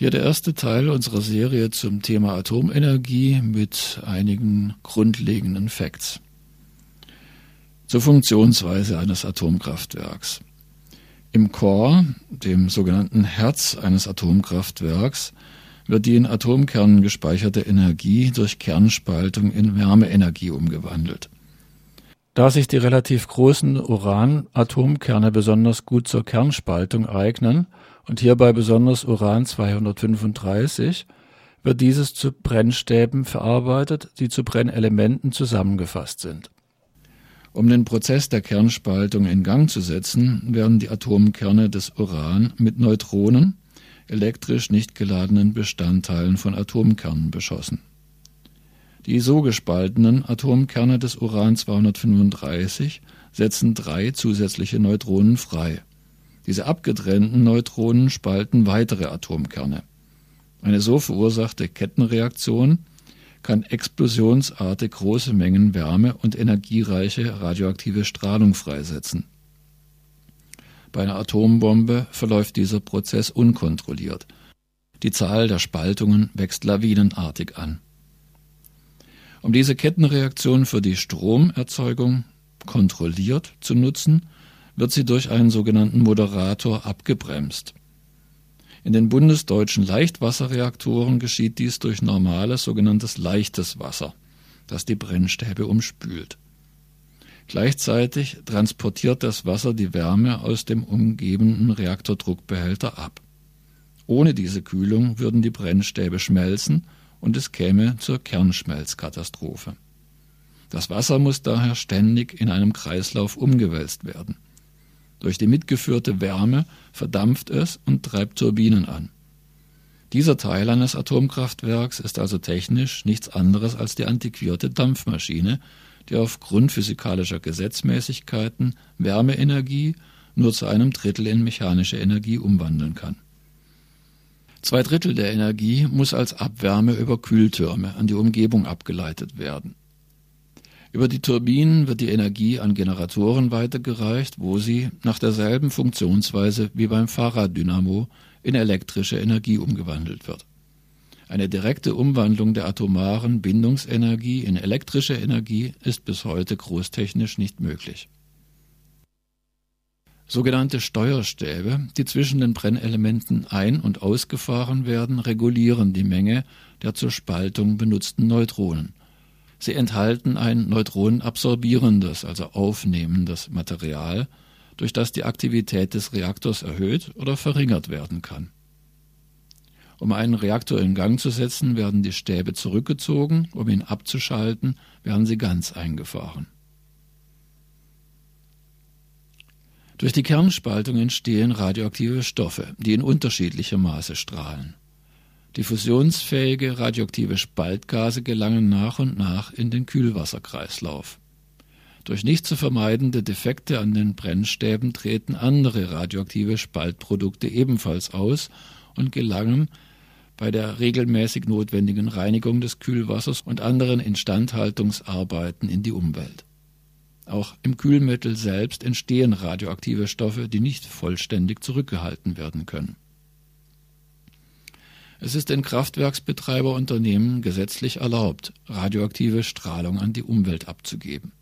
Hier der erste Teil unserer Serie zum Thema Atomenergie mit einigen grundlegenden Facts. Zur Funktionsweise eines Atomkraftwerks. Im Core, dem sogenannten Herz eines Atomkraftwerks, wird die in Atomkernen gespeicherte Energie durch Kernspaltung in Wärmeenergie umgewandelt. Da sich die relativ großen Uran-Atomkerne besonders gut zur Kernspaltung eignen, und hierbei besonders Uran 235, wird dieses zu Brennstäben verarbeitet, die zu Brennelementen zusammengefasst sind. Um den Prozess der Kernspaltung in Gang zu setzen, werden die Atomkerne des Uran mit Neutronen, elektrisch nicht geladenen Bestandteilen von Atomkernen beschossen. Die so gespaltenen Atomkerne des Uran 235 setzen drei zusätzliche Neutronen frei. Diese abgetrennten Neutronen spalten weitere Atomkerne. Eine so verursachte Kettenreaktion kann explosionsartig große Mengen Wärme und energiereiche radioaktive Strahlung freisetzen. Bei einer Atombombe verläuft dieser Prozess unkontrolliert. Die Zahl der Spaltungen wächst lawinenartig an. Um diese Kettenreaktion für die Stromerzeugung kontrolliert zu nutzen, wird sie durch einen sogenannten Moderator abgebremst. In den bundesdeutschen Leichtwasserreaktoren geschieht dies durch normales sogenanntes leichtes Wasser, das die Brennstäbe umspült. Gleichzeitig transportiert das Wasser die Wärme aus dem umgebenden Reaktordruckbehälter ab. Ohne diese Kühlung würden die Brennstäbe schmelzen und es käme zur Kernschmelzkatastrophe. Das Wasser muss daher ständig in einem Kreislauf umgewälzt werden. Durch die mitgeführte Wärme verdampft es und treibt Turbinen an. Dieser Teil eines Atomkraftwerks ist also technisch nichts anderes als die antiquierte Dampfmaschine, die aufgrund physikalischer Gesetzmäßigkeiten Wärmeenergie nur zu einem Drittel in mechanische Energie umwandeln kann. Zwei Drittel der Energie muss als Abwärme über Kühltürme an die Umgebung abgeleitet werden. Über die Turbinen wird die Energie an Generatoren weitergereicht, wo sie nach derselben Funktionsweise wie beim Fahrraddynamo in elektrische Energie umgewandelt wird. Eine direkte Umwandlung der atomaren Bindungsenergie in elektrische Energie ist bis heute großtechnisch nicht möglich. Sogenannte Steuerstäbe, die zwischen den Brennelementen ein- und ausgefahren werden, regulieren die Menge der zur Spaltung benutzten Neutronen. Sie enthalten ein neutronenabsorbierendes, also aufnehmendes Material, durch das die Aktivität des Reaktors erhöht oder verringert werden kann. Um einen Reaktor in Gang zu setzen, werden die Stäbe zurückgezogen, um ihn abzuschalten, werden sie ganz eingefahren. Durch die Kernspaltung entstehen radioaktive Stoffe, die in unterschiedlichem Maße strahlen. Die fusionsfähige radioaktive Spaltgase gelangen nach und nach in den Kühlwasserkreislauf. Durch nicht zu vermeidende Defekte an den Brennstäben treten andere radioaktive Spaltprodukte ebenfalls aus und gelangen bei der regelmäßig notwendigen Reinigung des Kühlwassers und anderen Instandhaltungsarbeiten in die Umwelt. Auch im Kühlmittel selbst entstehen radioaktive Stoffe, die nicht vollständig zurückgehalten werden können. Es ist den Kraftwerksbetreiberunternehmen gesetzlich erlaubt, radioaktive Strahlung an die Umwelt abzugeben.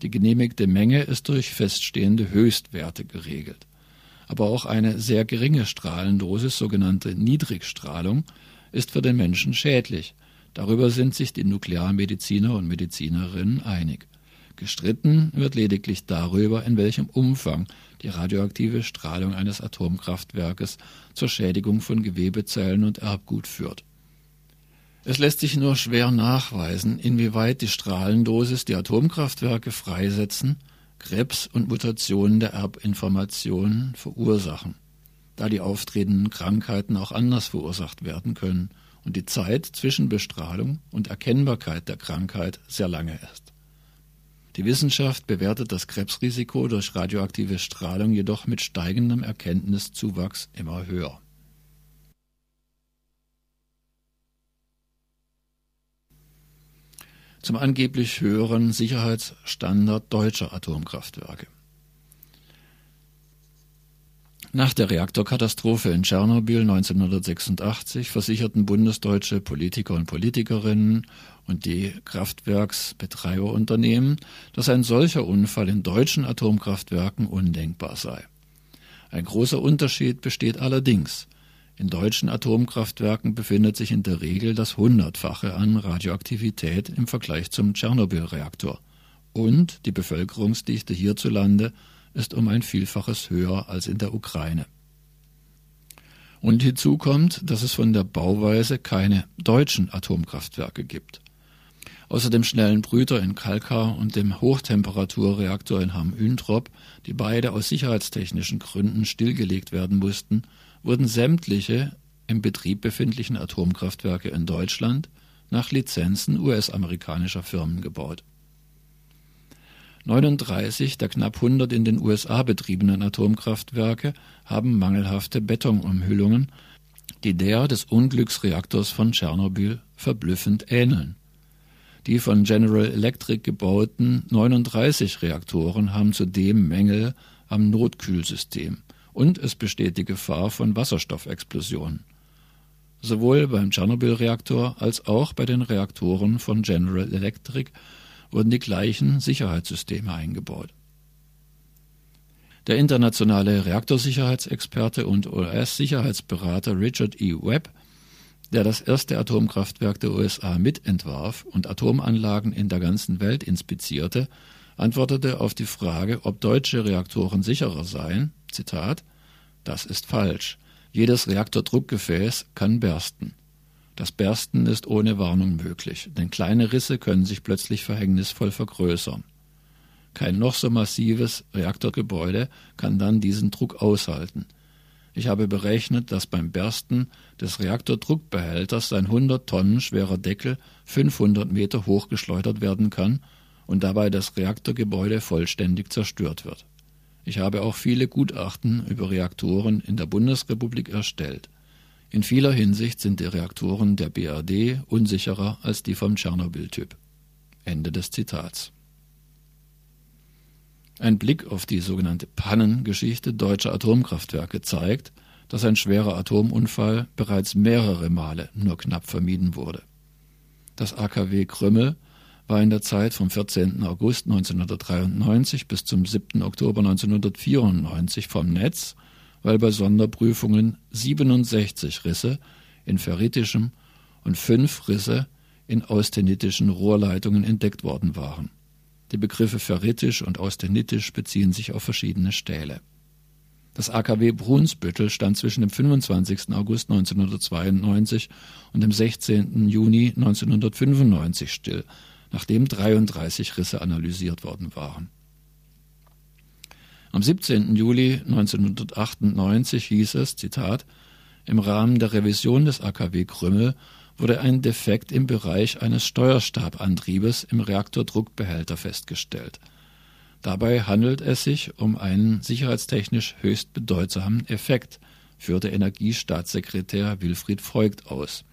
Die genehmigte Menge ist durch feststehende Höchstwerte geregelt. Aber auch eine sehr geringe Strahlendosis, sogenannte Niedrigstrahlung, ist für den Menschen schädlich. Darüber sind sich die Nuklearmediziner und Medizinerinnen einig. Gestritten wird lediglich darüber, in welchem Umfang die radioaktive Strahlung eines Atomkraftwerkes zur Schädigung von Gewebezellen und Erbgut führt. Es lässt sich nur schwer nachweisen, inwieweit die Strahlendosis, die Atomkraftwerke freisetzen, Krebs und Mutationen der Erbinformationen verursachen, da die auftretenden Krankheiten auch anders verursacht werden können und die Zeit zwischen Bestrahlung und Erkennbarkeit der Krankheit sehr lange ist. Die Wissenschaft bewertet das Krebsrisiko durch radioaktive Strahlung jedoch mit steigendem Erkenntniszuwachs immer höher. Zum angeblich höheren Sicherheitsstandard deutscher Atomkraftwerke. Nach der Reaktorkatastrophe in Tschernobyl 1986 versicherten bundesdeutsche Politiker und Politikerinnen und die Kraftwerksbetreiberunternehmen, dass ein solcher Unfall in deutschen Atomkraftwerken undenkbar sei. Ein großer Unterschied besteht allerdings. In deutschen Atomkraftwerken befindet sich in der Regel das Hundertfache an Radioaktivität im Vergleich zum Tschernobyl-Reaktor. Und die Bevölkerungsdichte hierzulande ist um ein Vielfaches höher als in der Ukraine. Und hinzu kommt, dass es von der Bauweise keine deutschen Atomkraftwerke gibt. Außer dem schnellen Brüter in Kalkar und dem Hochtemperaturreaktor in Hamm-Üntrop, die beide aus sicherheitstechnischen Gründen stillgelegt werden mussten, wurden sämtliche im Betrieb befindlichen Atomkraftwerke in Deutschland nach Lizenzen US-amerikanischer Firmen gebaut. 39 der knapp 100 in den USA betriebenen Atomkraftwerke haben mangelhafte Betonumhüllungen, die der des Unglücksreaktors von Tschernobyl verblüffend ähneln. Die von General Electric gebauten 39 Reaktoren haben zudem Mängel am Notkühlsystem und es besteht die Gefahr von Wasserstoffexplosionen. Sowohl beim Tschernobyl-Reaktor als auch bei den Reaktoren von General Electric wurden die gleichen Sicherheitssysteme eingebaut. Der internationale Reaktorsicherheitsexperte und US-Sicherheitsberater Richard E. Webb, der das erste Atomkraftwerk der USA mitentwarf und Atomanlagen in der ganzen Welt inspizierte, antwortete auf die Frage, ob deutsche Reaktoren sicherer seien, Zitat, das ist falsch. Jedes Reaktordruckgefäß kann bersten. Das Bersten ist ohne Warnung möglich, denn kleine Risse können sich plötzlich verhängnisvoll vergrößern. Kein noch so massives Reaktorgebäude kann dann diesen Druck aushalten. Ich habe berechnet, dass beim Bersten des Reaktordruckbehälters sein 100 Tonnen schwerer Deckel 500 Meter hochgeschleudert werden kann und dabei das Reaktorgebäude vollständig zerstört wird. Ich habe auch viele Gutachten über Reaktoren in der Bundesrepublik erstellt. In vieler Hinsicht sind die Reaktoren der BRD unsicherer als die vom Tschernobyl-Typ. Ende des Zitats. Ein Blick auf die sogenannte Pannengeschichte deutscher Atomkraftwerke zeigt, dass ein schwerer Atomunfall bereits mehrere Male nur knapp vermieden wurde. Das AKW Krümmel war in der Zeit vom 14. August 1993 bis zum 7. Oktober 1994 vom Netz weil bei Sonderprüfungen 67 Risse in ferritischem und fünf Risse in austenitischen Rohrleitungen entdeckt worden waren. Die Begriffe ferritisch und austenitisch beziehen sich auf verschiedene Stähle. Das AKW Brunsbüttel stand zwischen dem 25. August 1992 und dem 16. Juni 1995 still, nachdem 33 Risse analysiert worden waren. Am 17. Juli 1998 hieß es, Zitat, im Rahmen der Revision des AKW Krümmel wurde ein Defekt im Bereich eines Steuerstabantriebes im Reaktordruckbehälter festgestellt. Dabei handelt es sich um einen sicherheitstechnisch höchst bedeutsamen Effekt, führte Energiestaatssekretär Wilfried Voigt aus.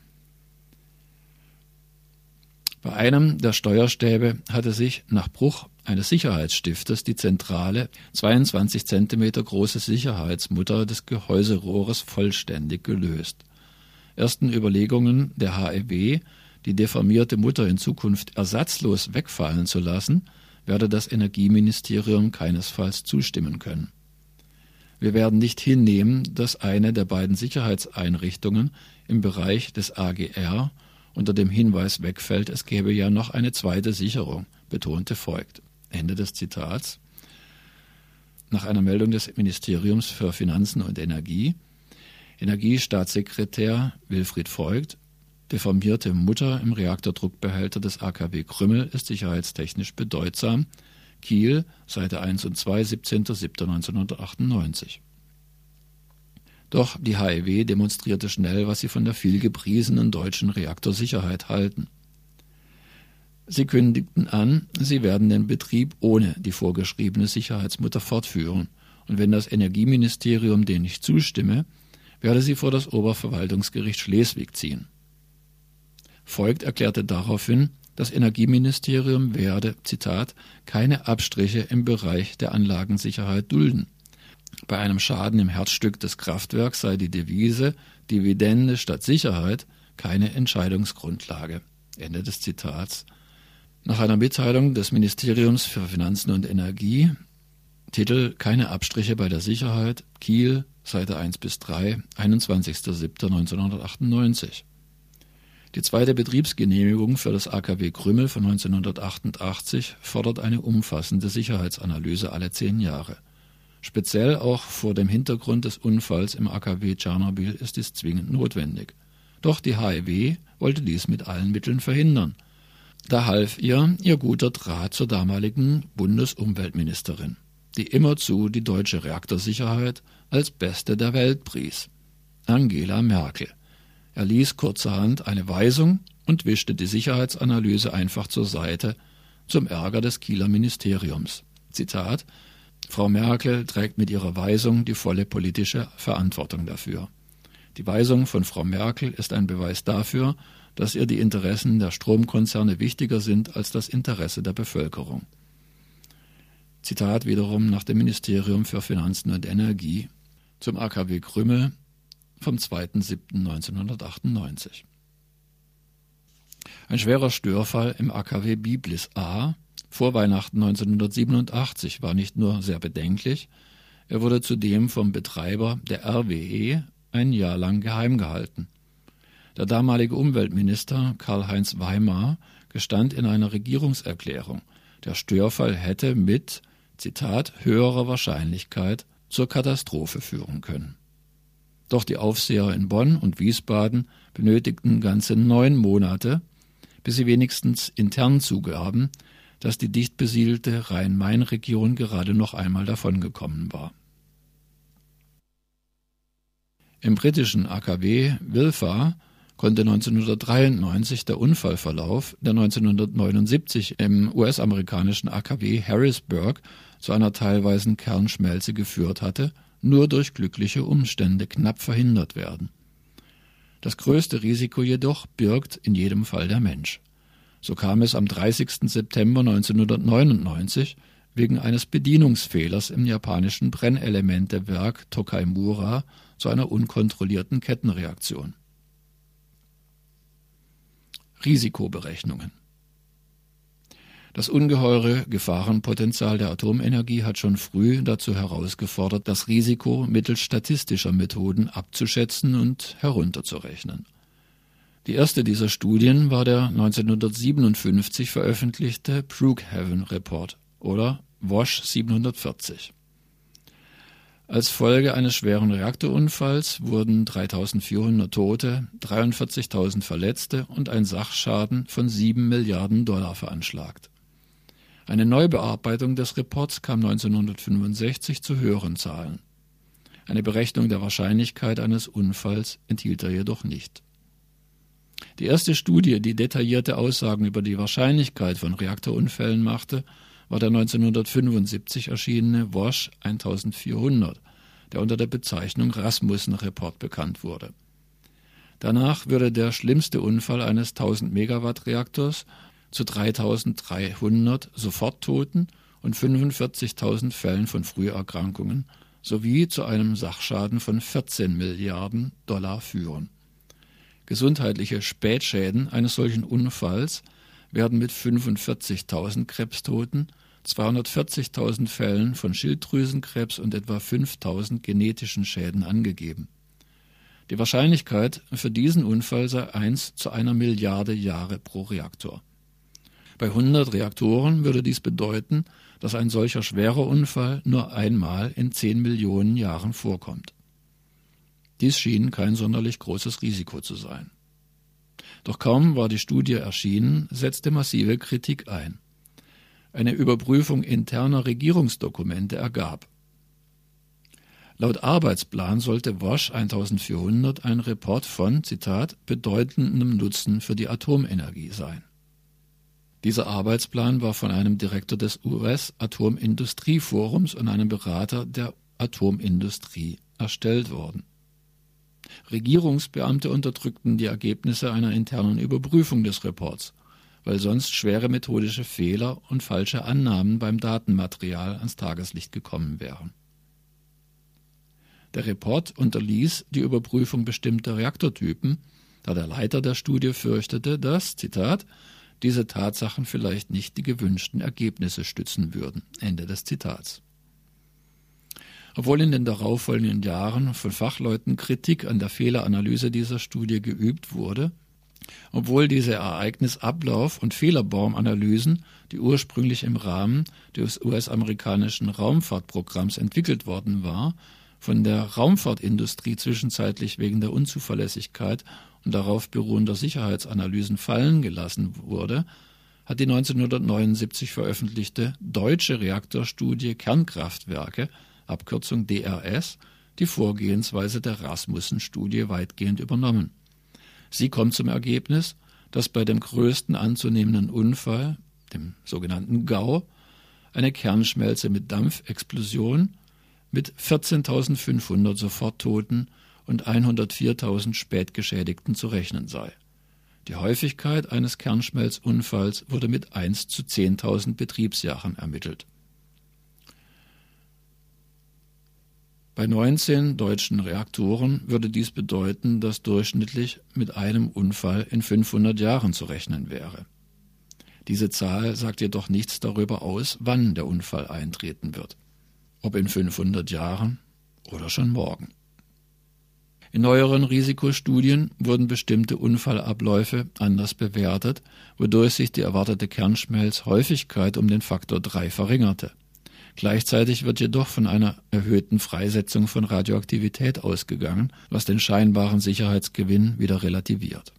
Bei einem der Steuerstäbe hatte sich nach Bruch eines Sicherheitsstiftes die zentrale, 22 cm große Sicherheitsmutter des Gehäuserohres vollständig gelöst. Ersten Überlegungen der HEW, die deformierte Mutter in Zukunft ersatzlos wegfallen zu lassen, werde das Energieministerium keinesfalls zustimmen können. Wir werden nicht hinnehmen, dass eine der beiden Sicherheitseinrichtungen im Bereich des AGR unter dem Hinweis wegfällt, es gäbe ja noch eine zweite Sicherung, betonte Voigt. Ende des Zitats. Nach einer Meldung des Ministeriums für Finanzen und Energie. Energiestaatssekretär Wilfried Voigt. Deformierte Mutter im Reaktordruckbehälter des AKW Krümmel ist sicherheitstechnisch bedeutsam. Kiel, Seite 1 und 2, 17.07.1998. Doch die HEW demonstrierte schnell, was sie von der vielgepriesenen deutschen Reaktorsicherheit halten. Sie kündigten an, sie werden den Betrieb ohne die vorgeschriebene Sicherheitsmutter fortführen, und wenn das Energieministerium dem nicht zustimme, werde sie vor das Oberverwaltungsgericht Schleswig ziehen. Voigt erklärte daraufhin, das Energieministerium werde, Zitat, keine Abstriche im Bereich der Anlagensicherheit dulden. Bei einem Schaden im Herzstück des Kraftwerks sei die Devise Dividende statt Sicherheit keine Entscheidungsgrundlage. Ende des Zitats. Nach einer Mitteilung des Ministeriums für Finanzen und Energie, Titel Keine Abstriche bei der Sicherheit, Kiel, Seite 1 bis 3, 21.07.1998. Die zweite Betriebsgenehmigung für das AKW Krümmel von 1988 fordert eine umfassende Sicherheitsanalyse alle zehn Jahre. Speziell auch vor dem Hintergrund des Unfalls im AKW Tschernobyl ist dies zwingend notwendig. Doch die HEW wollte dies mit allen Mitteln verhindern. Da half ihr ihr guter Draht zur damaligen Bundesumweltministerin, die immerzu die deutsche Reaktorsicherheit als beste der Welt pries. Angela Merkel. Er ließ kurzerhand eine Weisung und wischte die Sicherheitsanalyse einfach zur Seite, zum Ärger des Kieler Ministeriums. Zitat Frau Merkel trägt mit ihrer Weisung die volle politische Verantwortung dafür. Die Weisung von Frau Merkel ist ein Beweis dafür, dass ihr die Interessen der Stromkonzerne wichtiger sind als das Interesse der Bevölkerung. Zitat wiederum nach dem Ministerium für Finanzen und Energie zum AKW Krümmel vom 2.7.1998. Ein schwerer Störfall im AKW Biblis A vor Weihnachten 1987 war nicht nur sehr bedenklich, er wurde zudem vom Betreiber der RWE ein Jahr lang geheim gehalten. Der damalige Umweltminister Karl-Heinz Weimar gestand in einer Regierungserklärung, der Störfall hätte mit, Zitat, höherer Wahrscheinlichkeit zur Katastrophe führen können. Doch die Aufseher in Bonn und Wiesbaden benötigten ganze neun Monate, bis sie wenigstens intern zugaben, dass die dicht besiedelte Rhein-Main-Region gerade noch einmal davongekommen war. Im britischen AKW Wilfa konnte 1993 der Unfallverlauf, der 1979 im US-amerikanischen AKW Harrisburg zu einer teilweisen Kernschmelze geführt hatte, nur durch glückliche Umstände knapp verhindert werden. Das größte Risiko jedoch birgt in jedem Fall der Mensch. So kam es am 30. September 1999 wegen eines Bedienungsfehlers im japanischen Brennelementewerk Tokaimura zu einer unkontrollierten Kettenreaktion. Risikoberechnungen das ungeheure Gefahrenpotenzial der Atomenergie hat schon früh dazu herausgefordert, das Risiko mittels statistischer Methoden abzuschätzen und herunterzurechnen. Die erste dieser Studien war der 1957 veröffentlichte Brookhaven Report oder WASH 740. Als Folge eines schweren Reaktorunfalls wurden 3400 Tote, 43.000 Verletzte und ein Sachschaden von 7 Milliarden Dollar veranschlagt. Eine Neubearbeitung des Reports kam 1965 zu höheren Zahlen. Eine Berechnung der Wahrscheinlichkeit eines Unfalls enthielt er jedoch nicht. Die erste Studie, die detaillierte Aussagen über die Wahrscheinlichkeit von Reaktorunfällen machte, war der 1975 erschienene WASH 1400, der unter der Bezeichnung Rasmussen-Report bekannt wurde. Danach würde der schlimmste Unfall eines 1000 Megawatt Reaktors zu 3300 Soforttoten und 45.000 Fällen von Früherkrankungen sowie zu einem Sachschaden von 14 Milliarden Dollar führen. Gesundheitliche Spätschäden eines solchen Unfalls werden mit 45.000 Krebstoten, 240.000 Fällen von Schilddrüsenkrebs und etwa 5.000 genetischen Schäden angegeben. Die Wahrscheinlichkeit für diesen Unfall sei 1 zu einer Milliarde Jahre pro Reaktor. Bei 100 Reaktoren würde dies bedeuten, dass ein solcher schwerer Unfall nur einmal in 10 Millionen Jahren vorkommt. Dies schien kein sonderlich großes Risiko zu sein. Doch kaum war die Studie erschienen, setzte massive Kritik ein. Eine Überprüfung interner Regierungsdokumente ergab. Laut Arbeitsplan sollte WASH 1400 ein Report von, Zitat, bedeutendem Nutzen für die Atomenergie sein. Dieser Arbeitsplan war von einem Direktor des US-Atomindustrieforums und einem Berater der Atomindustrie erstellt worden. Regierungsbeamte unterdrückten die Ergebnisse einer internen Überprüfung des Reports, weil sonst schwere methodische Fehler und falsche Annahmen beim Datenmaterial ans Tageslicht gekommen wären. Der Report unterließ die Überprüfung bestimmter Reaktortypen, da der Leiter der Studie fürchtete, dass, Zitat, diese Tatsachen vielleicht nicht die gewünschten Ergebnisse stützen würden. Ende des Zitats. Obwohl in den darauffolgenden Jahren von Fachleuten Kritik an der Fehleranalyse dieser Studie geübt wurde, obwohl diese Ereignisablauf- und Fehlerbaumanalysen, die ursprünglich im Rahmen des US-amerikanischen Raumfahrtprogramms entwickelt worden war, von der Raumfahrtindustrie zwischenzeitlich wegen der Unzuverlässigkeit und darauf beruhender Sicherheitsanalysen fallen gelassen wurde, hat die 1979 veröffentlichte deutsche Reaktorstudie Kernkraftwerke Abkürzung DRS, die Vorgehensweise der Rasmussen-Studie weitgehend übernommen. Sie kommt zum Ergebnis, dass bei dem größten anzunehmenden Unfall, dem sogenannten GAU, eine Kernschmelze mit Dampfexplosion mit 14.500 Soforttoten und 104.000 Spätgeschädigten zu rechnen sei. Die Häufigkeit eines Kernschmelzunfalls wurde mit 1 zu 10.000 Betriebsjahren ermittelt. Bei 19 deutschen Reaktoren würde dies bedeuten, dass durchschnittlich mit einem Unfall in 500 Jahren zu rechnen wäre. Diese Zahl sagt jedoch nichts darüber aus, wann der Unfall eintreten wird. Ob in 500 Jahren oder schon morgen. In neueren Risikostudien wurden bestimmte Unfallabläufe anders bewertet, wodurch sich die erwartete Kernschmelzhäufigkeit um den Faktor 3 verringerte. Gleichzeitig wird jedoch von einer erhöhten Freisetzung von Radioaktivität ausgegangen, was den scheinbaren Sicherheitsgewinn wieder relativiert.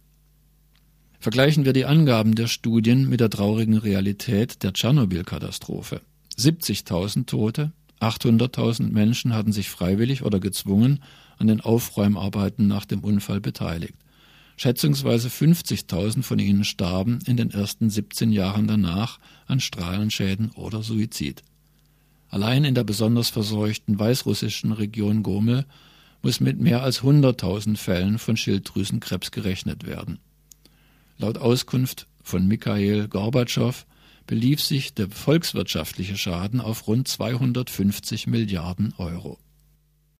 Vergleichen wir die Angaben der Studien mit der traurigen Realität der Tschernobyl-Katastrophe. 70.000 Tote, 800.000 Menschen hatten sich freiwillig oder gezwungen an den Aufräumarbeiten nach dem Unfall beteiligt. Schätzungsweise 50.000 von ihnen starben in den ersten 17 Jahren danach an Strahlenschäden oder Suizid. Allein in der besonders verseuchten weißrussischen Region Gomel muss mit mehr als 100.000 Fällen von Schilddrüsenkrebs gerechnet werden. Laut Auskunft von Mikhail Gorbatschow belief sich der volkswirtschaftliche Schaden auf rund 250 Milliarden Euro